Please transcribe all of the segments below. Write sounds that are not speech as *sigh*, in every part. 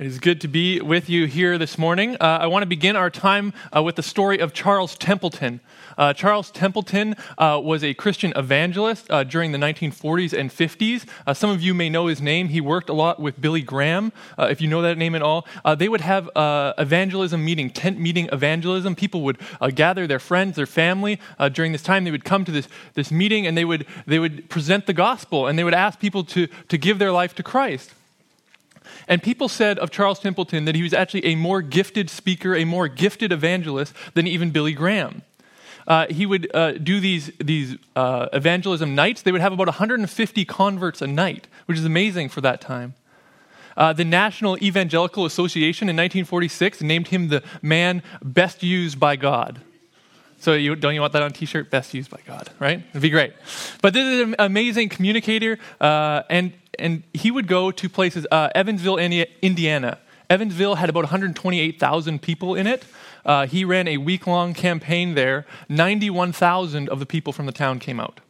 It is good to be with you here this morning. Uh, I want to begin our time uh, with the story of Charles Templeton. Uh, Charles Templeton uh, was a Christian evangelist uh, during the 1940s and 50s. Uh, some of you may know his name. He worked a lot with Billy Graham, if you know that name at all. they would have evangelism meeting, tent meeting evangelism. People would gather their friends, their family during this time. They would come to this, this meeting and they would, they would present the gospel and they would ask people to, to give their life to Christ. And people said of Charles Templeton that he was actually a more gifted speaker, a more gifted evangelist than even Billy Graham. Uh, he would uh, do these, these uh, evangelism nights. They would have about 150 converts a night, which is amazing for that time. Uh, the National Evangelical Association in 1946 named him the man best used by God. So you, don't you want that on T-shirt? Best used by God, right? It'd be great. But this is an amazing communicator, uh, and and he would go to places, uh, Evansville, Indiana. Evansville had about 128,000 people in it. Uh, he ran a week long campaign there. 91,000 of the people from the town came out.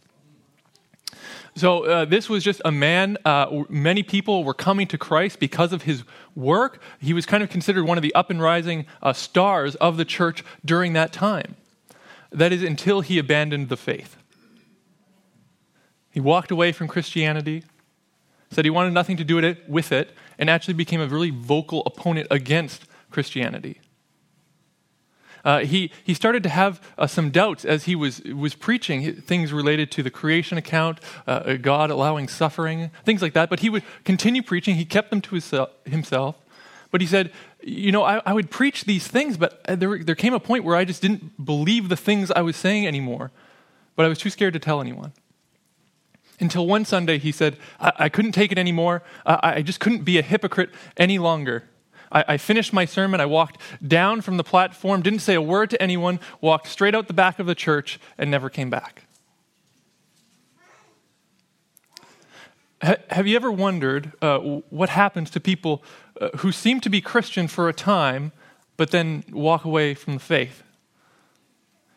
So, uh, this was just a man, uh, many people were coming to Christ because of his work. He was kind of considered one of the up and rising uh, stars of the church during that time. That is, until he abandoned the faith. He walked away from Christianity, said he wanted nothing to do with it, and actually became a really vocal opponent against Christianity. Uh, he, he started to have uh, some doubts as he was, was preaching things related to the creation account, uh, God allowing suffering, things like that. But he would continue preaching. He kept them to his, himself. But he said, You know, I, I would preach these things, but uh, there, there came a point where I just didn't believe the things I was saying anymore. But I was too scared to tell anyone until one Sunday he said, I, I couldn't take it anymore. I, I just couldn't be a hypocrite any longer. I, I finished my sermon. I walked down from the platform, didn't say a word to anyone, walked straight out the back of the church, and never came back. have you ever wondered uh, what happens to people uh, who seem to be Christian for a time, but then walk away from the faith?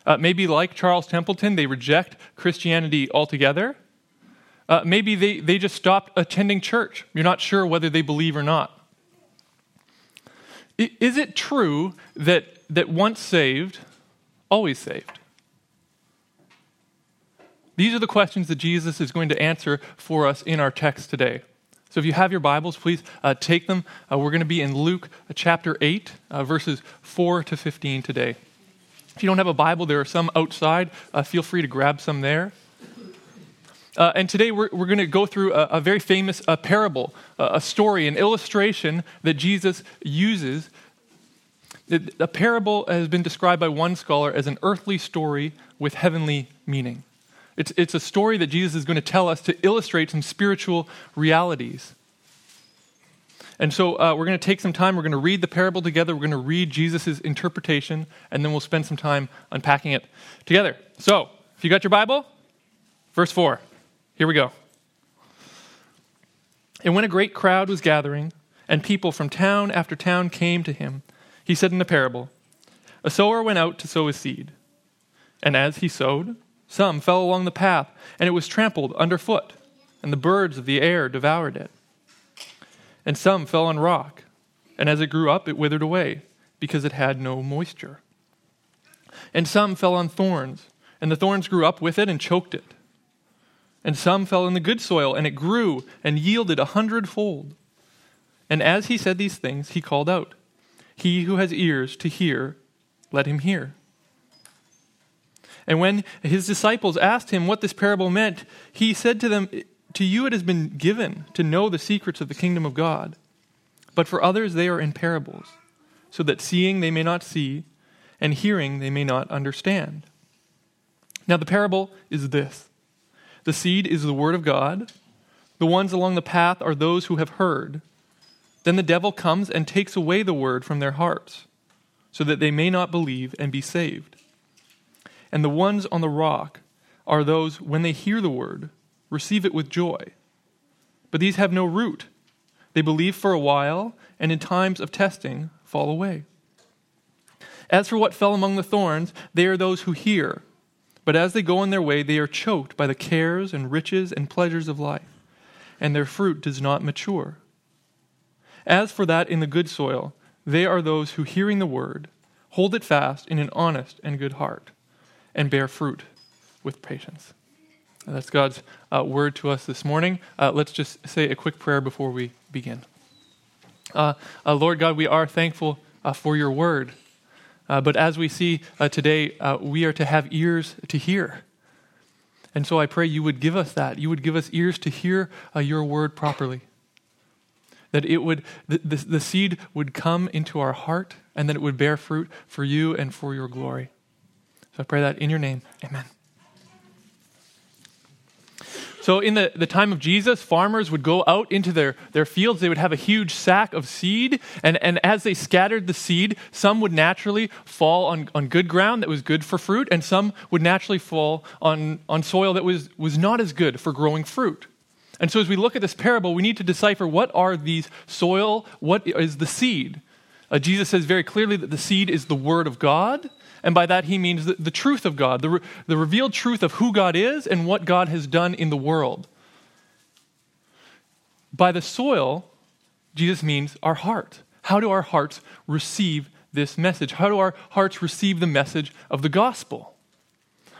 Uh, maybe like Charles Templeton, they reject Christianity altogether. Uh, maybe they, they just stopped attending church. You're not sure whether they believe or not. Is it true that, that once saved, always saved? These are the questions that Jesus is going to answer for us in our text today. So if you have your Bibles, please uh, take them. Uh, we're going to be in Luke uh, chapter 8, uh, verses 4 to 15 today. If you don't have a Bible, there are some outside. Uh, feel free to grab some there. Uh, and today we're, we're going to go through a, a very famous a parable, a, story, an illustration that Jesus uses. A parable has been described by one scholar as an earthly story with heavenly meaning. It's, it's a story that Jesus is going to tell us to illustrate some spiritual realities. And so uh, we're going to take some time. We're going to read the parable together. We're going to read Jesus' interpretation, and then we'll spend some time unpacking it together. So, if you got your Bible, verse 4. Here we go. And when a great crowd was gathering, and people from town after town came to him, he said in a parable A sower went out to sow his seed. And as he sowed, some fell along the path, and it was trampled underfoot, and the birds of the air devoured it. And some fell on rock, and as it grew up, it withered away, because it had no moisture. And some fell on thorns, and the thorns grew up with it and choked it. And some fell in the good soil, and it grew and yielded a hundredfold. And as he said these things, he called out, He who has ears to hear, let him hear. And when his disciples asked him what this parable meant, he said to them, To you it has been given to know the secrets of the kingdom of God. But for others they are in parables, so that seeing they may not see, and hearing they may not understand. Now the parable is this. The seed is the word of God. The ones along the path are those who have heard. Then the devil comes and takes away the word from their hearts, so that they may not believe and be saved. And the ones on the rock are those, when they hear the word, receive it with joy. But these have no root. They believe for a while, and in times of testing fall away. As for what fell among the thorns, they are those who hear but as they go on their way, they are choked by the cares and riches and pleasures of life, and their fruit does not mature. As for that in the good soil, they are those who, hearing the word, hold it fast in an honest and good heart, and bear fruit with patience. That's God's uh, word to us this morning. Uh, let's just say a quick prayer before we begin. Uh, uh Lord God, we are thankful uh, for your word. Uh, but as we see uh, today, uh, we are to have ears to hear. And so I pray you would give us that. You would give us ears to hear uh, your word properly that it would the, the, the, seed would come into our heart and that it would bear fruit for you and for your glory so i pray that in your name amen so in the, the time of jesus farmers would go out into their, their fields. They would have a huge sack of seed. And, and as they scattered the seed some would naturally fall on, on good ground that was good for fruit and some would naturally fall on, on soil that was, was not as good for growing fruit. And so, as we look at this parable, we need to decipher what are these soil, what is the seed. Uh, Jesus says very clearly that the seed is the Word of God, and by that he means the, the truth of God, the, re- the revealed truth of who God is and what God has done in the world. By the soil, Jesus means our heart. How do our hearts receive this message? How do our hearts receive the message of the gospel?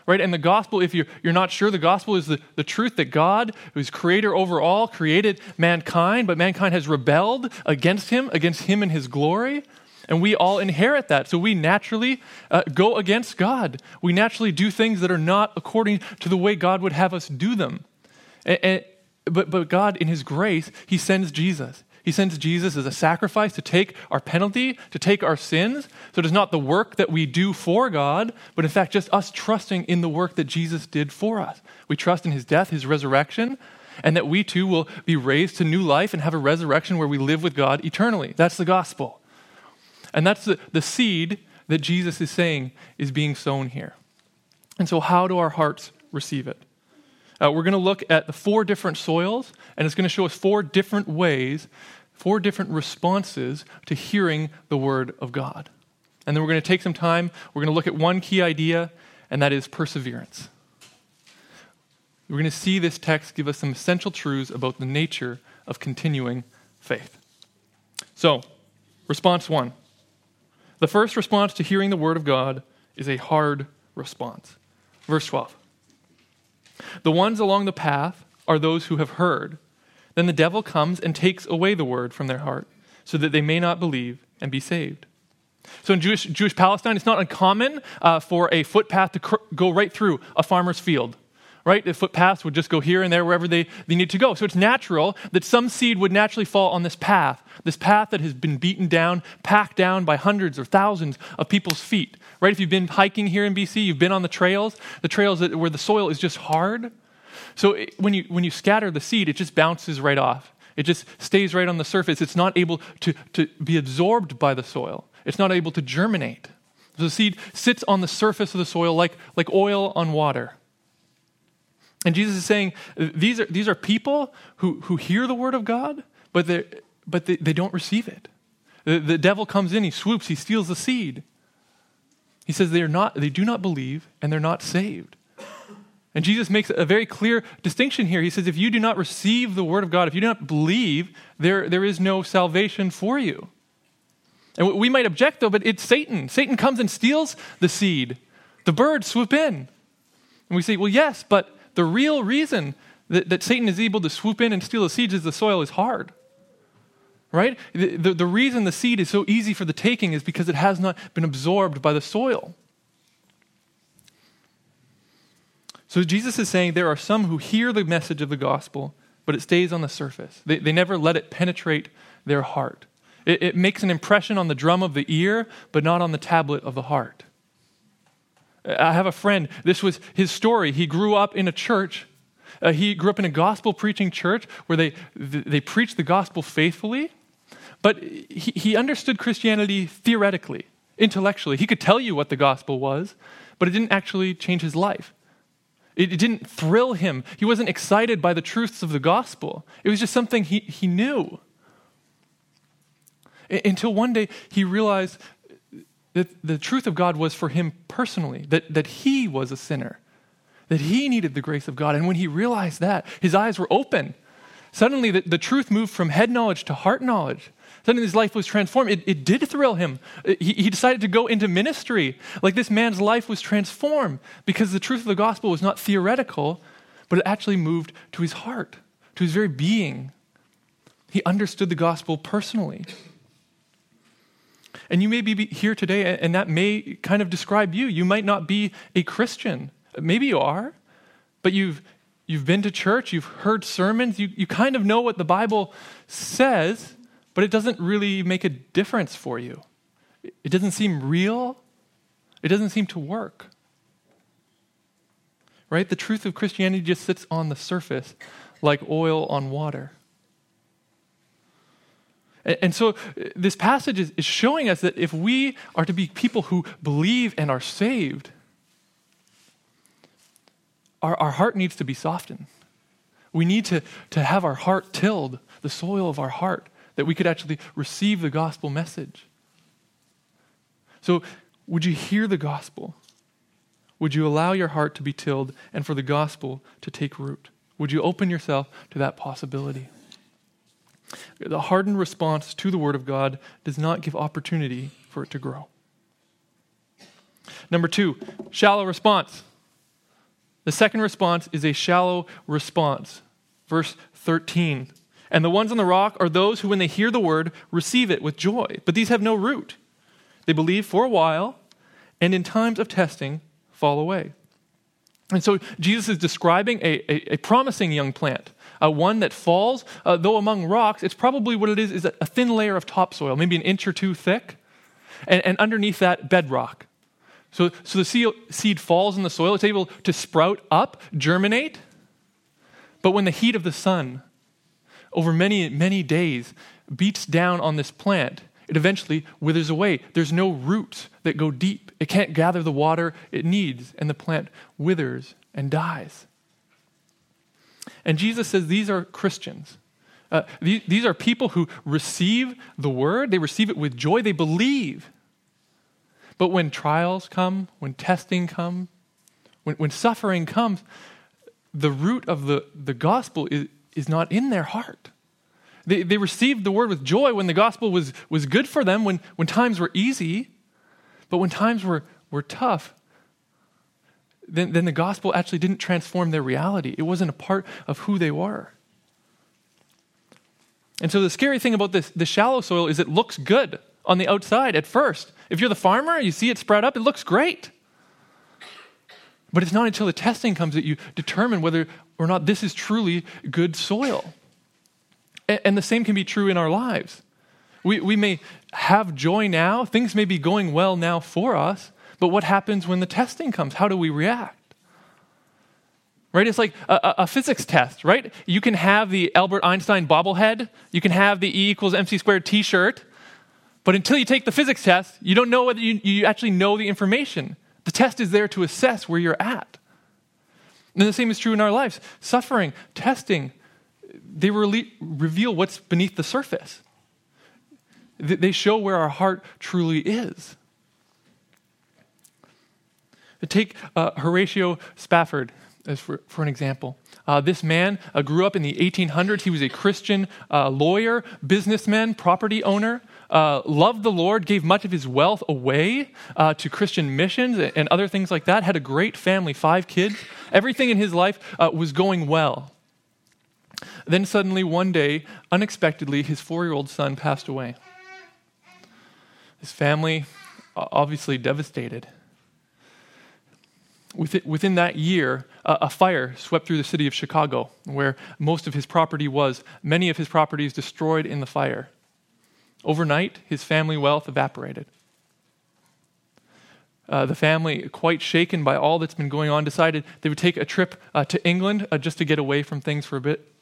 right? And the gospel, if you're, you're not sure, the gospel is the, the truth that God, who's creator over all, created mankind, but mankind has rebelled against him, against him and his glory. And we all inherit that. So we naturally uh, go against God. We naturally do things that are not according to the way God would have us do them. And, and, but, but God, in His grace, He sends Jesus. He sends Jesus as a sacrifice to take our penalty, to take our sins. So it is not the work that we do for God, but in fact, just us trusting in the work that Jesus did for us. We trust in his death, his resurrection, and that we too will be raised to new life and have a resurrection where we live with God eternally. That's the gospel. And that's the, the seed that Jesus is saying is being sown here. And so, how do our hearts receive it? Uh, we're going to look at the four different soils, and it's going to show us four different ways, four different responses to hearing the word of God. And then we're going to take some time, we're going to look at one key idea, and that is perseverance. We're going to see this text give us some essential truths about the nature of continuing faith. So, response one. The first response to hearing the word of God is a hard response. Verse 12. The ones along the path are those who have heard. Then the devil comes and takes away the word from their heart, so that they may not believe and be saved. So in Jewish, Jewish Palestine, it's not uncommon uh, for a footpath to cr- go right through a farmer's field right? The footpaths would just go here and there wherever they, they need to go. So it's natural that some seed would naturally fall on this path, this path that has been beaten down, packed down by hundreds or thousands of people's feet, right? If you've been hiking here in BC, you've been on the trails, the trails that, where the soil is just hard. So it, when, you, when you scatter the seed, it just bounces right off. It just stays right on the surface. It's not able to, to be absorbed by the soil. It's not able to germinate. So the seed sits on the surface of the soil like, like oil on water. And Jesus is saying these are, these are people who, who hear the word of God, but, but they, they don't receive it. The, the devil comes in, he swoops, he steals the seed. He says they, are not, they do not believe and they're not saved. And Jesus makes a very clear distinction here. He says, if you do not receive the word of God, if you do not believe, there, there is no salvation for you. And we might object, though, but it's Satan. Satan comes and steals the seed. The birds swoop in. And we say, well, yes, but the real reason that, that Satan is able to swoop in and steal the seeds is the soil is hard. Right? The, the, the reason the seed is so easy for the taking is because it has not been absorbed by the soil. So Jesus is saying there are some who hear the message of the gospel, but it stays on the surface. They, they never let it penetrate their heart. It, it makes an impression on the drum of the ear, but not on the tablet of the heart. I have a friend, this was his story. He grew up in a church. Uh, he grew up in a gospel preaching church where they, they preached the gospel faithfully, but he, he understood Christianity theoretically, intellectually. He could tell you what the gospel was, but it didn't actually change his life. It, it didn't thrill him. He wasn't excited by the truths of the gospel. It was just something he, he knew. Until one day he realized that the truth of God was for him personally, that, that he was a sinner, that he needed the grace of God. And when he realized that, his eyes were open. Suddenly, the, the truth moved from head knowledge to heart knowledge. Suddenly, his life was transformed. It, it did thrill him. He, he decided to go into ministry. Like this man's life was transformed because the truth of the gospel was not theoretical, but it actually moved to his heart, to his very being. He understood the gospel personally. And you may be here today, and that may kind of describe you. You might not be a Christian. Maybe you are, but you've, you've been to church, you've heard sermons, you, you kind of know what the Bible says, but it doesn't really make a difference for you. It doesn't seem real, it doesn't seem to work. Right? The truth of Christianity just sits on the surface like oil on water. And so uh, this passage is, showing us that if we are to be people who believe and are saved, our, our heart needs to be softened. We need to, to have our heart tilled, the soil of our heart, that we could actually receive the gospel message. So, would you hear the gospel? Would you allow your heart to be tilled and for the gospel to take root? Would you open yourself to that possibility? The hardened response to the Word of God does not give opportunity for it to grow. Number two, shallow response. The second response is a shallow response. Verse 13. And the ones on the rock are those who, when they hear the word, receive it with joy. But these have no root. They believe for a while, and in times of testing, fall away. And so Jesus is describing a, a, a promising young plant uh, one that falls, uh, though among rocks, it's probably what it is, is a thin layer of topsoil, maybe an inch or two thick, and, and underneath that, bedrock. So, so the seed falls in the soil, it's able to sprout up, germinate, but when the heat of the sun over many, many days beats down on this plant, it eventually withers away. There's no roots that go deep. It can't gather the water it needs, and the plant withers and dies. And Jesus says these are Christians. Uh, these, these are people who receive the word, they receive it with joy, they believe. But when trials come, when testing comes, when, when suffering comes, the root of the, the gospel is, is not in their heart. They, they received the word with joy when the gospel was, was good for them, when, when times were easy. But when times were, were tough, then, then the gospel actually didn't transform their reality. It wasn't a part of who they were. And so the scary thing about this, the shallow soil is it looks good on the outside at first. If you're the farmer, you see it sprout up, it looks great. But it's not until the testing comes that you determine whether or not this is truly good soil. And, and the same can be true in our lives. We, we may have joy now, things may be going well now for us, but what happens when the testing comes? How do we react? Right? It's like a, a, physics test, right? You can have the Albert Einstein bobblehead, you can have the E equals MC squared t shirt, but until you take the physics test, you don't know whether you, you actually know the information. The test is there to assess where you're at. And the same is true in our lives. Suffering, testing, they re- reveal what's beneath the surface. They show where our heart truly is. Take uh, Horatio Spafford as for, for an example. Uh, this man uh, grew up in the 1800s. He was a Christian uh, lawyer, businessman, property owner. Uh, loved the Lord, gave much of his wealth away uh, to Christian missions and other things like that. Had a great family, five kids. Everything in his life was going well. Then suddenly, one day, unexpectedly, his four year old son passed away. His family, obviously devastated within that year, a fire swept through the city of Chicago, where most of his property was. Many of his properties destroyed in the fire. Overnight, his family wealth evaporated. Uh, the family, quite shaken by all that's been going on, decided they would take a trip uh, to England uh, just to get away from things for a bit.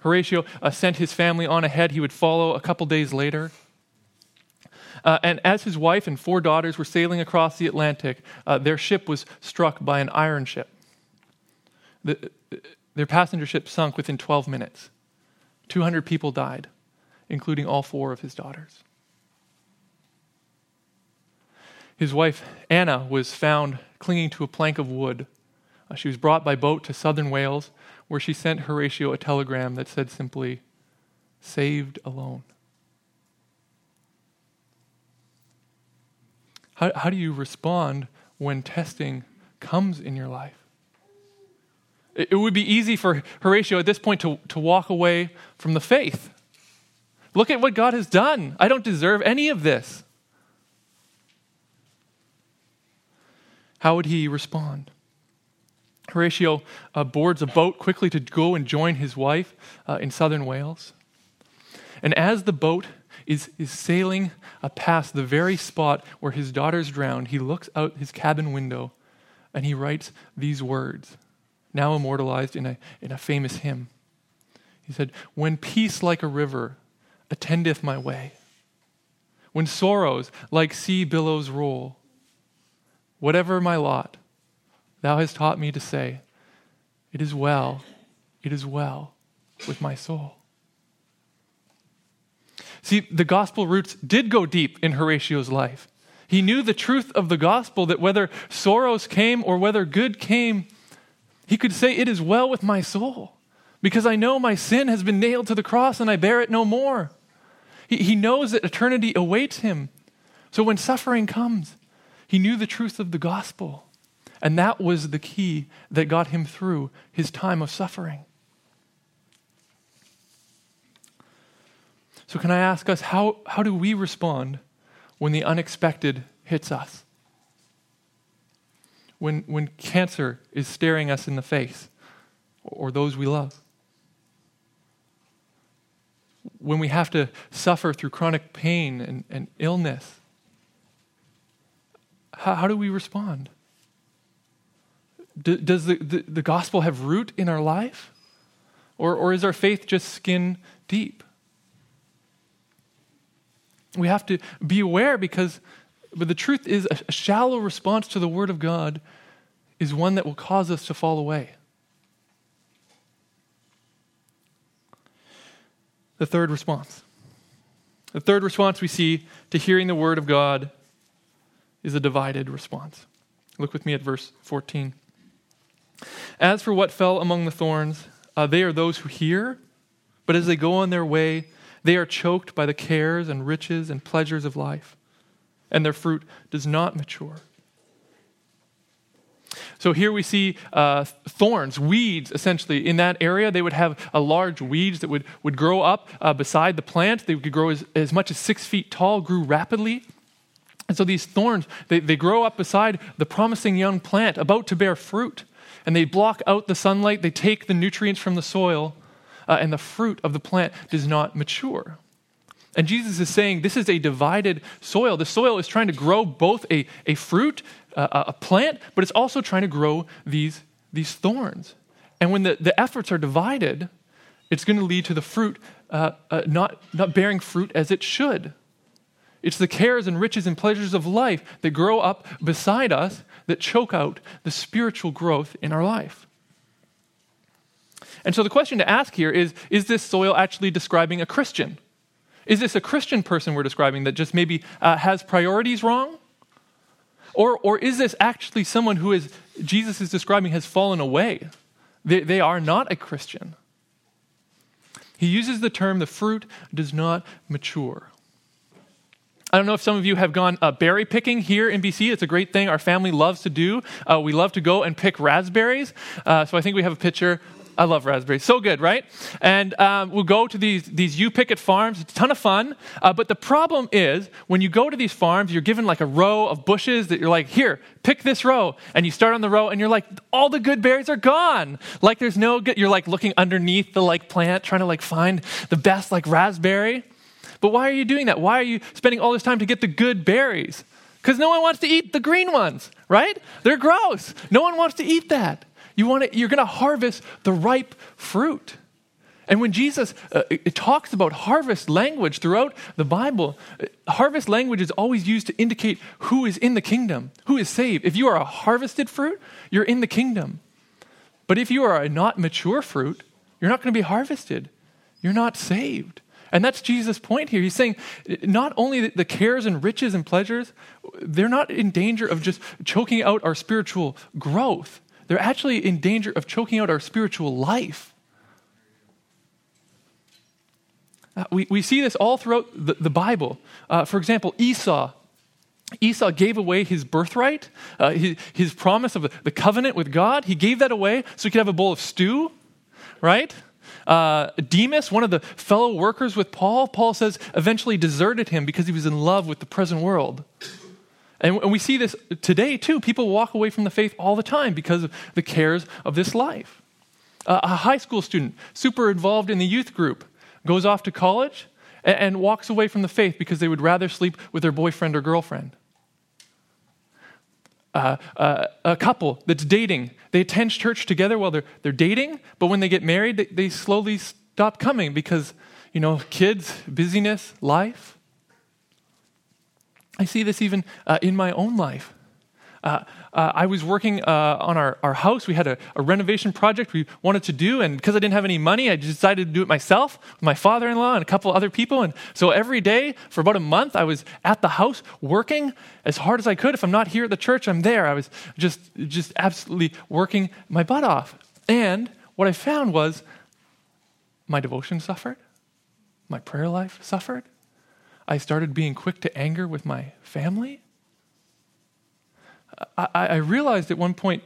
Horatio uh, sent his family on ahead. He would follow a couple days later. Uh, and as his wife and four daughters were sailing across the Atlantic, uh, their ship was struck by an iron ship. The, their passenger ship sunk within 12 minutes. 200 people died, including all four of his daughters. His wife, Anna, was found clinging to a plank of wood. Uh, she was brought by boat to southern Wales, where she sent Horatio a telegram that said simply, saved alone. How, how do you respond when testing comes in your life? It, it would be easy for Horatio at this point to, to walk away from the faith. Look at what God has done. I don't deserve any of this. How would he respond? Horatio uh, boards a boat quickly to go and join his wife uh, in southern Wales. And as the boat is, is sailing past the very spot where his daughter's drowned, he looks out his cabin window and he writes these words, now immortalized in a, in a famous hymn. He said, When peace like a river attendeth my way, when sorrows like sea billows roll, whatever my lot, thou hast taught me to say, It is well, it is well with my soul. See, the gospel roots did go deep in Horatio's life. He knew the truth of the gospel that whether sorrows came or whether good came, he could say, It is well with my soul, because I know my sin has been nailed to the cross and I bear it no more. He, he knows that eternity awaits him. So when suffering comes, he knew the truth of the gospel. And that was the key that got him through his time of suffering. So, can I ask us, how, how do we respond when the unexpected hits us? When, when cancer is staring us in the face, or those we love? When we have to suffer through chronic pain and, and illness? How, how do we respond? Do, does the, the, the gospel have root in our life? Or, or is our faith just skin deep? We have to be aware because but the truth is a, shallow response to the word of God is one that will cause us to fall away. The third response. The third response we see to hearing the word of God is a divided response. Look with me at verse 14. As for what fell among the thorns, uh, they are those who hear, but as they go on their way, they are choked by the cares and riches and pleasures of life, and their fruit does not mature. So here we see uh, thorns, weeds, essentially. In that area, they would have a large weeds that would, would grow up uh, beside the plant. They could grow as, as much as six feet tall, grew rapidly. And so these thorns, they, they grow up beside the promising young plant about to bear fruit. And they block out the sunlight, they take the nutrients from the soil, uh, and the fruit of the plant does not mature. And Jesus is saying this is a divided soil. The soil is trying to grow both a, a fruit, uh, a plant, but it's also trying to grow these, these thorns. And when the, the efforts are divided, it's going to lead to the fruit uh, uh, not, not bearing fruit as it should. It's the cares and riches and pleasures of life that grow up beside us that choke out the spiritual growth in our life. And so the question to ask here is is this soil actually describing a Christian? Is this a Christian person we're describing that just maybe uh, has priorities wrong? Or, or is this actually someone who is, Jesus is describing has fallen away? They, they are not a Christian. He uses the term the fruit does not mature. I don't know if some of you have gone uh, berry picking here in BC. It's a great thing our family loves to do. Uh, we love to go and pick raspberries. Uh, so I think we have a picture I love raspberries. So good, right? And um, we'll go to these, these U Picket farms. It's a ton of fun. Uh, but the problem is, when you go to these farms, you're given like a row of bushes that you're like, here, pick this row. And you start on the row and you're like, all the good berries are gone. Like there's no good, you're like looking underneath the like plant, trying to like find the best like raspberry. But why are you doing that? Why are you spending all this time to get the good berries? Because no one wants to eat the green ones, right? They're gross. No one wants to eat that. You want to, you're going to harvest the ripe fruit. And when Jesus uh, talks about harvest language throughout the Bible, uh, harvest language is always used to indicate who is in the kingdom, who is saved. If you are a harvested fruit, you're in the kingdom. But if you are a not mature fruit, you're not going to be harvested. You're not saved. And that's Jesus' point here. He's saying not only the cares and riches and pleasures, they're not in danger of just choking out our spiritual growth. They're actually in danger of choking out our spiritual life. Uh, we, we see this all throughout the, the Bible. Uh, for example, Esau. Esau gave away his birthright, uh, his, his, promise of the, covenant with God. He gave that away so he could have a bowl of stew, right? Uh, Demas, one of the fellow workers with Paul, Paul says eventually deserted him because he was in love with the present world. And, we see this today too. People walk away from the faith all the time because of the cares of this life. A high school student, super involved in the youth group, goes off to college and, and walks away from the faith because they would rather sleep with their boyfriend or girlfriend. Uh, uh, a couple that's dating, they attend church together while they're, they're dating, but when they get married, they, they slowly stop coming because, you know, kids, busyness, life. I see this even uh, in my own life. Uh, uh, I was working uh, on our, our house. We had a, a, renovation project we wanted to do, and because I didn't have any money, I decided to do it myself with my father in law and a couple other people. And so every day for about a month, I was at the house working as hard as I could. If I'm not here at the church, I'm there. I was just, just absolutely working my butt off. And what I found was my devotion suffered, my prayer life suffered. I started being quick to anger with my family. I, I realized at one point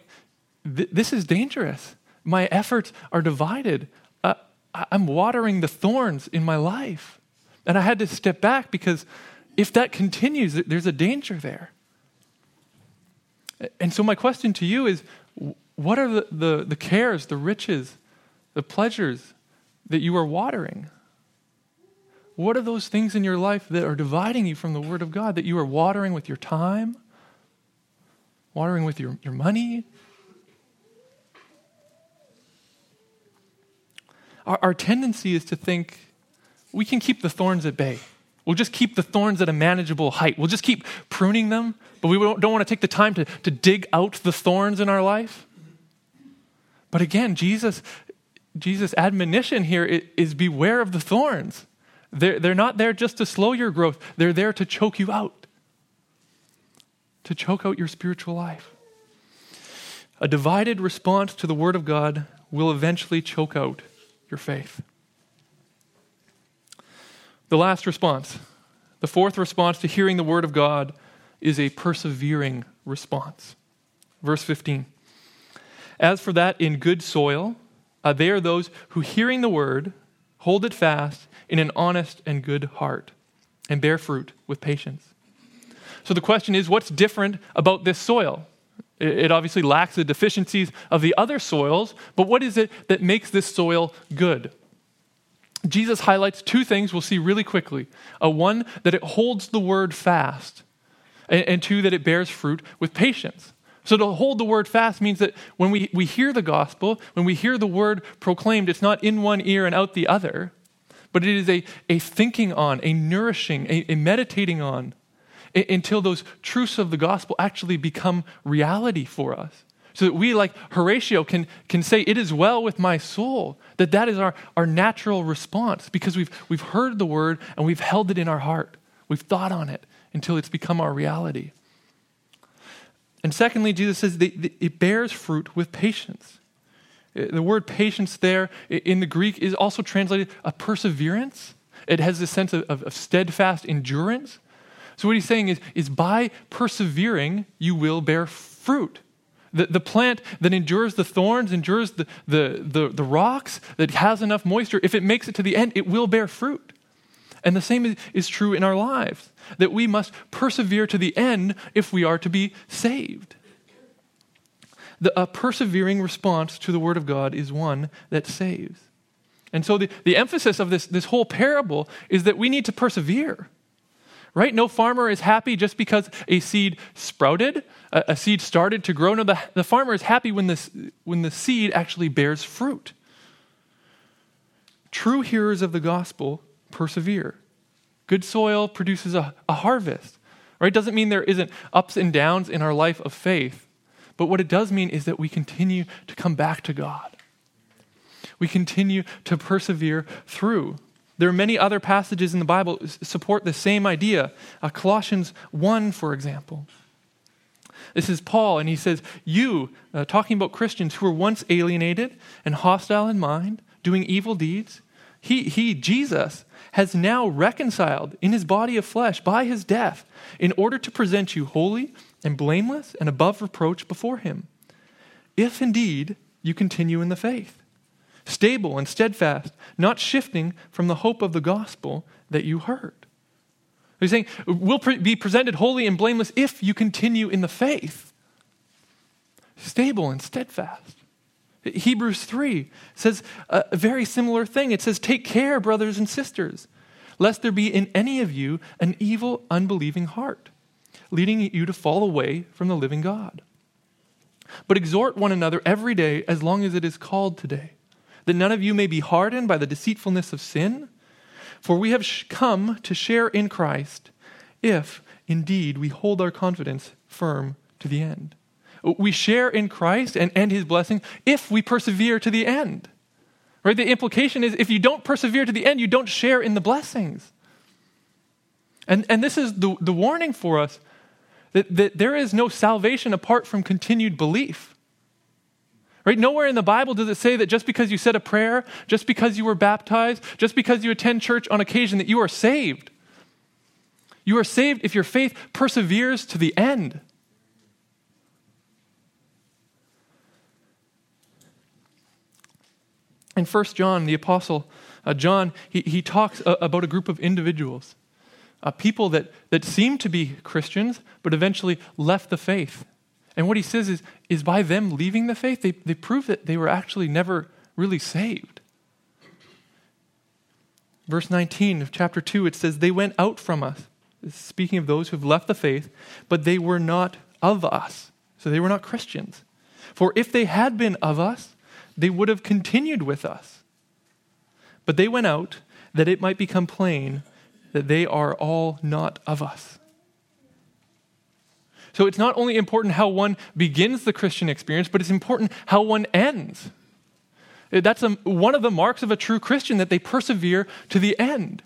th- this is dangerous. My efforts are divided. Uh, I'm watering the thorns in my life. And I had to step back because if that continues, there's a danger there. And so, my question to you is what are the, the, the cares, the riches, the pleasures that you are watering? What are those things in your life that are dividing you from the Word of God that you are watering with your time, watering with your, your money. Our, our tendency is to think we can keep the thorns at bay. We'll just keep the thorns at a manageable height. We'll just keep pruning them, but we don't, don't want to take the time to, to dig out the thorns in our life. But again, Jesus, Jesus' admonition here is beware of the thorns. They're, they're not there just to slow your growth, they're there to choke you out to choke out your spiritual life. A divided response to the Word of God will eventually choke out your faith. The last response, the fourth response to hearing the Word of God, is a persevering response. Verse 15. As for that in good soil, uh, they are those who, hearing the Word, hold it fast in an honest and good heart, and bear fruit with patience. So the question is what's different about this soil? It obviously lacks the deficiencies of the other soils, but what is it that makes this soil good? Jesus highlights two things we'll see really quickly. Uh, one, that it holds the word fast, and, and two, that it bears fruit with patience. So to hold the word fast means that when we, we hear the gospel, when we hear the word proclaimed, it's not in one ear and out the other, but it is a, a thinking on, a nourishing, a, a meditating on, until those truths of the gospel actually become reality for us. So that we, like Horatio, can, can say, It is well with my soul. That that is our, our natural response because we've, we've heard the word and we've held it in our heart. We've thought on it until it's become our reality. And secondly, Jesus says that it bears fruit with patience. Uh, the word patience there in the Greek is also translated a perseverance. It has this sense of, of, of steadfast endurance. So, what he's saying is, is by persevering, you will bear fruit. The, the plant that endures the thorns, endures the, the, the, the rocks, that has enough moisture, if it makes it to the end, it will bear fruit. And the same is, is true in our lives, that we must persevere to the end if we are to be saved. The, a persevering response to the Word of God is one that saves. And so the, the emphasis of this, this whole parable is that we need to persevere right? No farmer is happy just because a seed sprouted, a, a seed started to grow. No, the, the farmer is happy when, this, when the seed actually bears fruit. True hearers of the gospel persevere. Good soil produces a, a harvest, right? Doesn't mean there isn't ups and downs in our life of faith, but what it does mean is that we continue to come back to God. We continue to persevere through. There are many other passages in the Bible support the same idea. Uh, Colossians 1, for example. This is Paul, and he says, You, uh, talking about Christians who were once alienated and hostile in mind, doing evil deeds, he, he, Jesus, has now reconciled in his body of flesh by his death in order to present you holy and blameless and above reproach before him. If indeed you continue in the faith, stable and steadfast, not shifting from the hope of the gospel that you heard. He's saying, we'll be presented holy and blameless if you continue in the faith. Stable and steadfast. Hebrews 3 says a very similar thing. It says, Take care, brothers and sisters, lest there be in any of you an evil, unbelieving heart, leading you to fall away from the living God. But exhort one another every day as long as it is called today, that none of you may be hardened by the deceitfulness of sin. For we have come to share in Christ if, indeed, we hold our confidence firm to the end. We share in Christ and, and his blessing if we persevere to the end. Right? The implication is if you don't persevere to the end, you don't share in the blessings. And, and this is the, the warning for us that, that there is no salvation apart from continued belief. Right? Nowhere in the Bible does it say that just because you said a prayer, just because you were baptized, just because you attend church on occasion, that you are saved. You are saved if your faith perseveres to the end. In 1 John, the Apostle uh, John, he, he talks uh, about a group of individuals, uh, people that, that seem to be Christians, but eventually left the faith. And what he says is, is by them leaving the faith, they, they prove that they were actually never really saved. Verse 19 of chapter 2, it says, They went out from us, speaking of those who have left the faith, but they were not of us. So they were not Christians. For if they had been of us, they would have continued with us. But they went out that it might become plain that they are all not of us. So it's not only important how one begins the Christian experience, but it's important how one ends. That's a, one of the marks of a true Christian that they persevere to the end.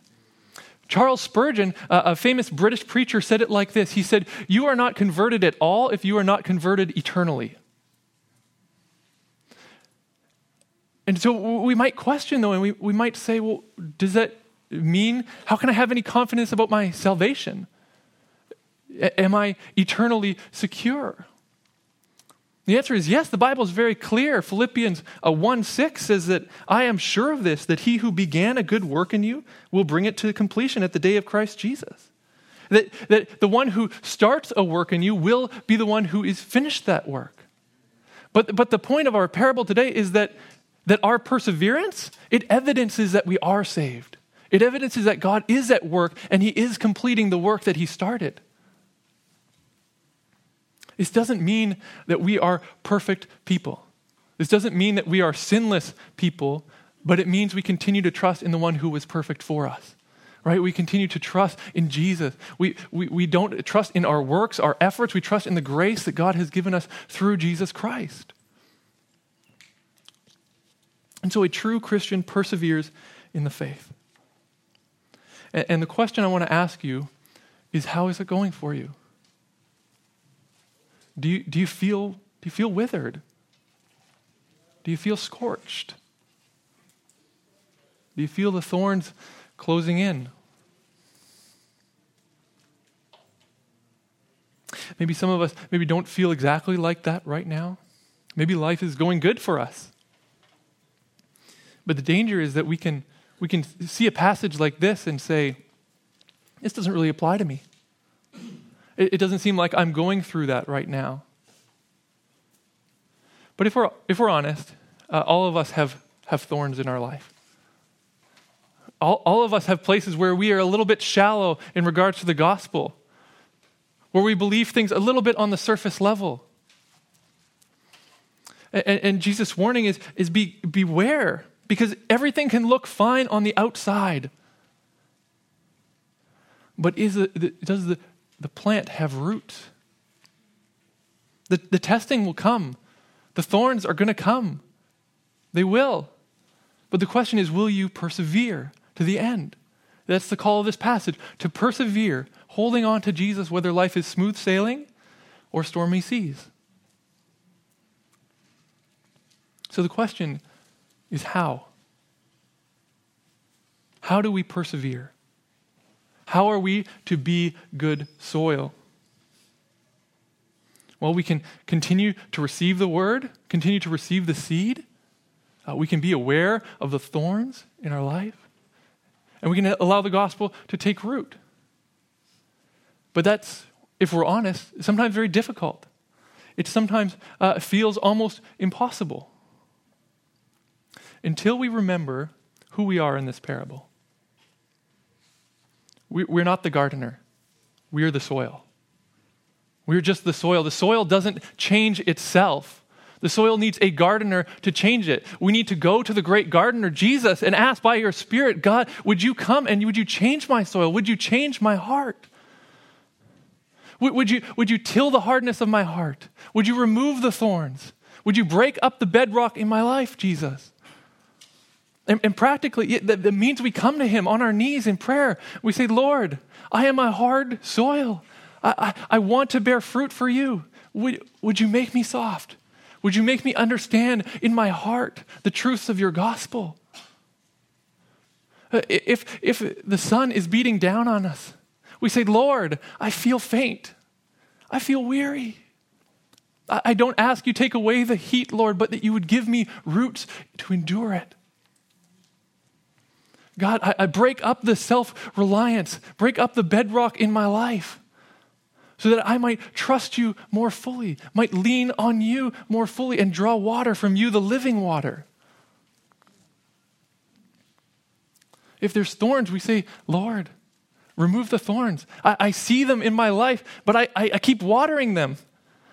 Charles Spurgeon, a famous British preacher, said it like this He said, You are not converted at all if you are not converted eternally. And so we might question, though, and we, we might say, Well, does that mean, how can I have any confidence about my salvation? Am I eternally secure? The answer is yes, the Bible is very clear. Philippians uh, 1 6 says that I am sure of this, that he who began a good work in you will bring it to completion at the day of Christ Jesus. That, that the one who starts a work in you will be the one who is finished that work. But, but the point of our parable today is that, that our perseverance, it evidences that we are saved. It evidences that God is at work and he is completing the work that he started. This doesn't mean that we are perfect people. This doesn't mean that we are sinless people, but it means we continue to trust in the one who was perfect for us. Right? We continue to trust in Jesus. We, we, we don't trust in our works, our efforts. We trust in the grace that God has given us through Jesus Christ. And so a true Christian perseveres in the faith. And, the question I want to ask you is how is it going for you? Do you, do you, feel, do you feel withered? Do you feel scorched? Do you feel the thorns closing in? Maybe some of us maybe don't feel exactly like that right now. Maybe life is going good for us. But the danger is that we can, we can see a passage like this and say, this doesn't really apply to me. It, it doesn't seem like I'm going through that right now. But if we're, if we're honest, uh, all of us have, have thorns in our life. All, all of us have places where we are a little bit shallow in regards to the gospel, where we believe things a little bit on the surface level. And, and Jesus' warning is, is be, beware, because everything can look fine on the outside. But is does the, the plant have roots. The, the testing will come, the thorns are going to come. They will. But the question is will you persevere to the end? That's the call of this passage to persevere, holding on to Jesus, whether life is smooth sailing or stormy seas. So the question is how? How do we persevere? How are we to be good soil? Well, we can continue to receive the word, continue to receive the seed. Uh, we can be aware of the thorns in our life, and we can allow the gospel to take root. But that's, if we're honest, sometimes very difficult. It sometimes uh, feels almost impossible until we remember who we are in this parable. We, we're not the gardener, we are the soil. We're just the soil. The soil doesn't change itself. The soil needs a gardener to change it. We need to go to the great gardener, Jesus, and ask by your Spirit, God, would you come and would you change my soil? Would you change my heart? Would you, would you till the hardness of my heart? Would you remove the thorns? Would you break up the bedrock in my life, Jesus? And, and practically, that, that means we come to Him on our knees in prayer. We say, Lord, I am a hard soil. I, I, I want to bear fruit for you. Would, would you make me soft? Would you make me understand in my heart the truths of your gospel? Uh, if, if the sun is beating down on us, we say, Lord, I feel faint. I feel weary. I, I don't ask you take away the heat, Lord, but that you would give me roots to endure it. God, I, I break up the self reliance, break up the bedrock in my life so that I might trust you more fully, might lean on you more fully, and draw water from you, the living water. If there's thorns, we say, Lord, remove the thorns. I, I see them in my life, but I, I, I keep watering them.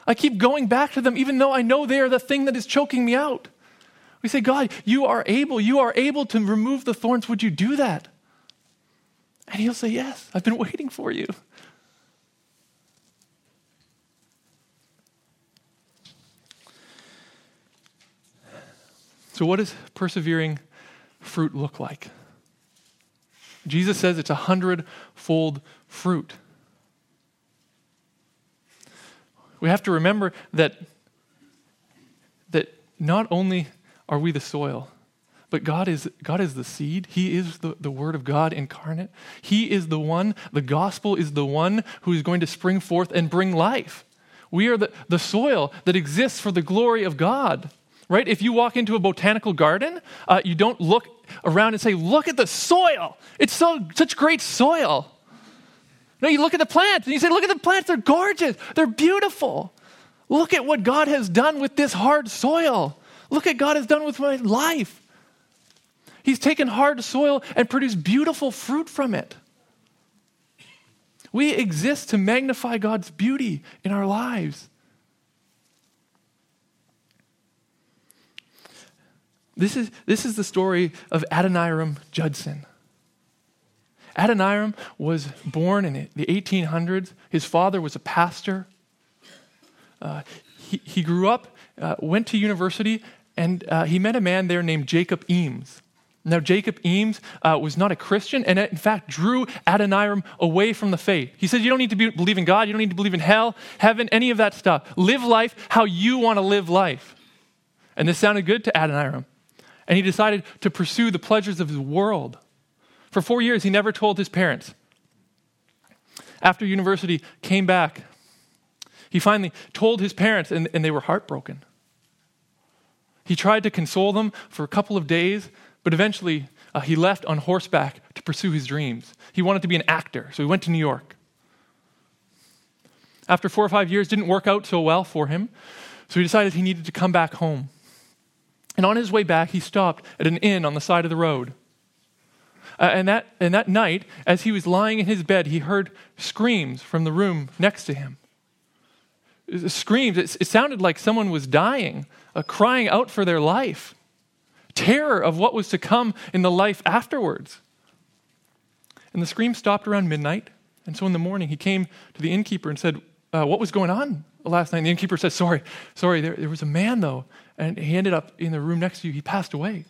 I keep going back to them, even though I know they are the thing that is choking me out. We say, God, you are able. You are able to remove the thorns. Would you do that? And he'll say, Yes, I've been *laughs* waiting for you. So, what does persevering fruit look like? Jesus says it's a hundredfold fruit. We have to remember that, that not only are we the soil, but God is, God is the seed. He is the, the Word of God incarnate. He is the one, the gospel is the one who is going to spring forth and bring life. We are the, the soil that exists for the glory of God right? If you walk into a botanical garden, uh, you don't look around and say, Look at the soil. It's so, such great soil. No, you look at the plants and you say, Look at the plants. They're gorgeous. They're beautiful. Look at what God has done with this hard soil. Look at God has done with my life. He's taken hard soil and produced beautiful fruit from it. We exist to magnify God's beauty in our lives. This is, this is the story of Adoniram Judson. Adoniram was born in the 1800s. His father was a pastor. Uh, he, he grew up, uh, went to university, and uh, he met a man there named Jacob Eames. Now, Jacob Eames uh, was not a Christian and, in fact, drew Adoniram away from the faith. He said, You don't need to be, believe in God, you don't need to believe in hell, heaven, any of that stuff. Live life how you want to live life. And this sounded good to Adoniram and he decided to pursue the pleasures of his world. For four years, he never told his parents. After university, came back. He finally told his parents, and, and they were heartbroken. He tried to console them for a couple of days, but eventually uh, he left on horseback to pursue his dreams. He wanted to be an actor, so he went to New York. After four or five years, didn't work out so well for him, so he decided he needed to come back home. And on his way back, he stopped at an inn on the side of the road. Uh, and, that, and that night, as he was lying in his bed, he heard screams from the room next to him. Screams, it, it sounded like someone was dying, uh, crying out for their life. Terror of what was to come in the life afterwards. And the scream stopped around midnight. And so in the morning, he came to the innkeeper and said, uh, What was going on last night? And the innkeeper said, Sorry, sorry, there, there was a man, though, and he ended up in the room next to you. He passed away.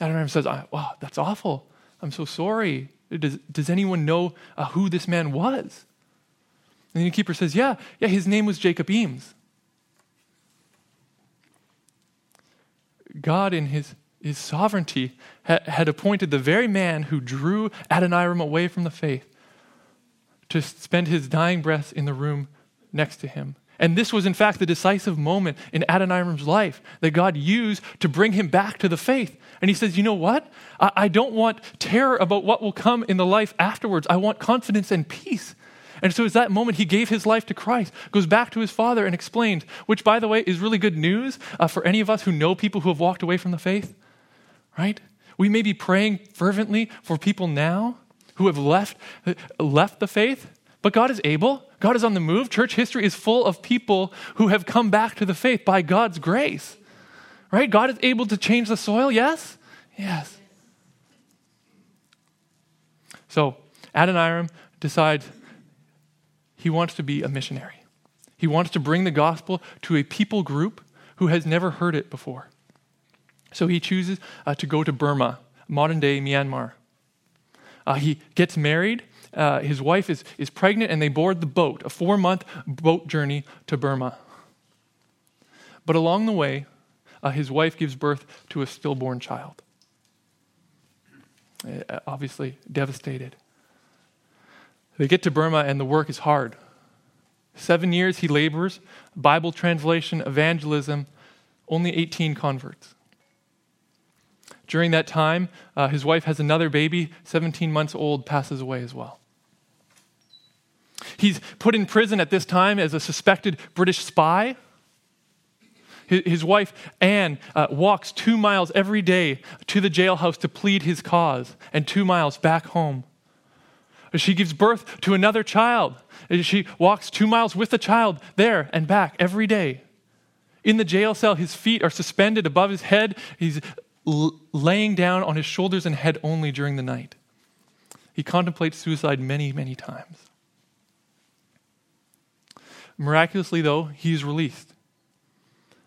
Adoniram says, Wow, that's awful. I'm so sorry. Does, does anyone know uh, who this man was? And the innkeeper says, Yeah, yeah, his name was Jacob Eames. God, in his, his sovereignty, ha- had appointed the very man who drew Adoniram away from the faith to spend his dying breath in the room next to him. And this was, in fact, the decisive moment in Adoniram's life that God used to bring him back to the faith. And he says, You know what? I, I don't want terror about what will come in the life afterwards. I want confidence and peace. And so, at that moment, he gave his life to Christ, goes back to his father and explains, which, by the way, is really good news uh, for any of us who know people who have walked away from the faith, right? We may be praying fervently for people now who have left, left the faith, but God is able. God is on the move. Church history is full of people who have come back to the faith by God's grace, right? God is able to change the soil, yes? Yes. So, Adoniram decides he wants to be a missionary. He wants to bring the gospel to a people group who has never heard it before. So he chooses uh, to go to Burma, modern day Myanmar. Uh, he gets married. Uh, his wife is, is pregnant, and they board the boat, a four month boat journey to Burma. But along the way, uh, his wife gives birth to a stillborn child. Uh, obviously, devastated. They get to Burma, and the work is hard. Seven years he labors, Bible translation, evangelism, only 18 converts. During that time, uh, his wife has another baby, 17 months old, passes away as well. He's put in prison at this time as a suspected British spy. His wife, Anne, uh, walks two miles every day to the jailhouse to plead his cause, and two miles back home. She gives birth to another child. She walks two miles with the child there and back every day. In the jail cell, his feet are suspended above his head. He's laying down on his shoulders and head only during the night. He contemplates suicide many, many times. Miraculously, though, he is released.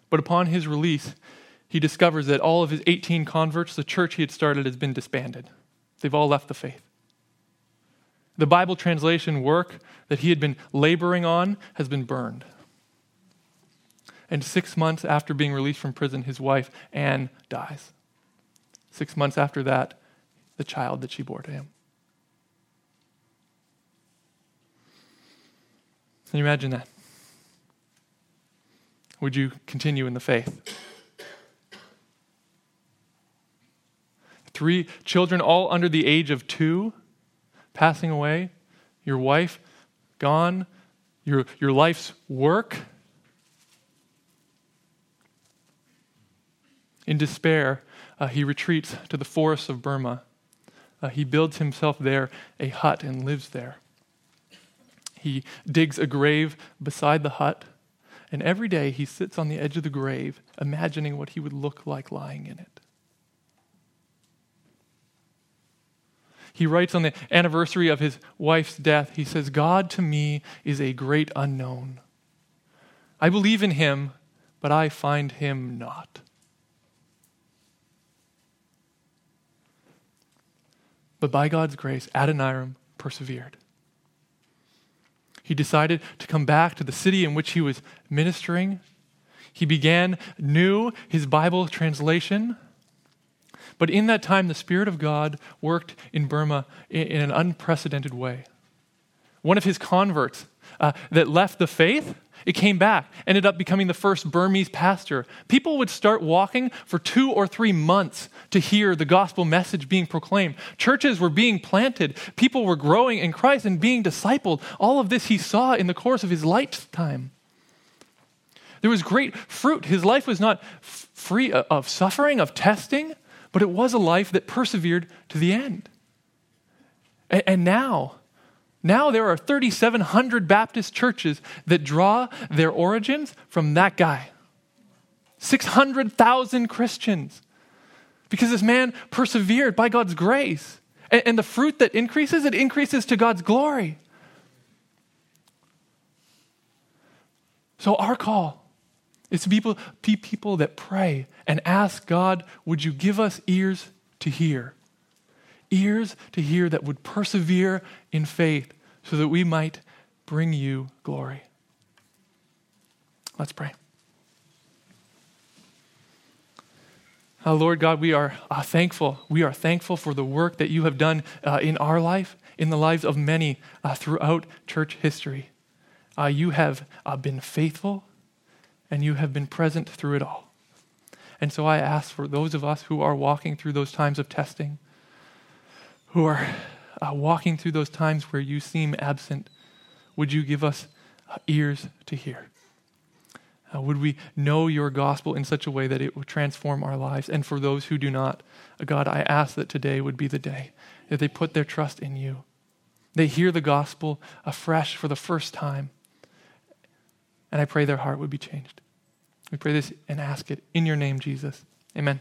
But upon his release, he discovers that all of his 18 converts, the church he had started, has been disbanded. They've all left the faith. The Bible translation work that he had been laboring on has been burned. And six months after being released from prison, his wife, Anne, dies. Six months after that, the child that she bore to him. Can you imagine that? Would you continue in the faith? Three children, all under the age of two passing away, your wife gone, your, your life's work. In despair, uh, he retreats to the forests of Burma. Uh, he builds himself there a hut and lives there. He digs a grave beside the hut, and every day he sits on the edge of the grave, imagining what he would look like lying in it. He writes on the anniversary of his wife's death, he says, God to me is a great unknown. I believe in him, but I find him not. But by God's grace, Adoniram persevered. He decided to come back to the city in which he was ministering. He began new his Bible translation. But in that time, the Spirit of God worked in Burma in, an unprecedented way. One of his converts uh, that left the faith, it came back, ended up becoming the first Burmese pastor. People would start walking for two or three months to hear the gospel message being proclaimed. Churches were being planted, people were growing in Christ and being discipled. All of this he saw in the course of his lifetime. There was great fruit. His life was not free of suffering, of testing, but it was a life that persevered to the end. And, and now, now there are 3,700 Baptist churches that draw their origins from that guy. 600,000 Christians. Because this man persevered by God's grace. And, and the fruit that increases, it increases to God's glory. So, our call is to people, people that pray and ask God, would you give us ears to hear? Ears to hear that would persevere in faith so that we might bring you glory. Let's pray. Uh, Lord God, we are uh, thankful. We are thankful for the work that you have done uh, in our life, in the lives of many uh, throughout church history. Uh, you have uh, been faithful and you have been present through it all. And so I ask for those of us who are walking through those times of testing, who are walking through those times where you seem absent, would you give us ears to hear? Uh, would we know your gospel in such a way that it would transform our lives? And for those who do not, uh, God, I ask that today would be the day that they put their trust in you. They hear the gospel afresh for the first time. And I pray their heart would be changed. We pray this and ask it in your name, Jesus. Amen.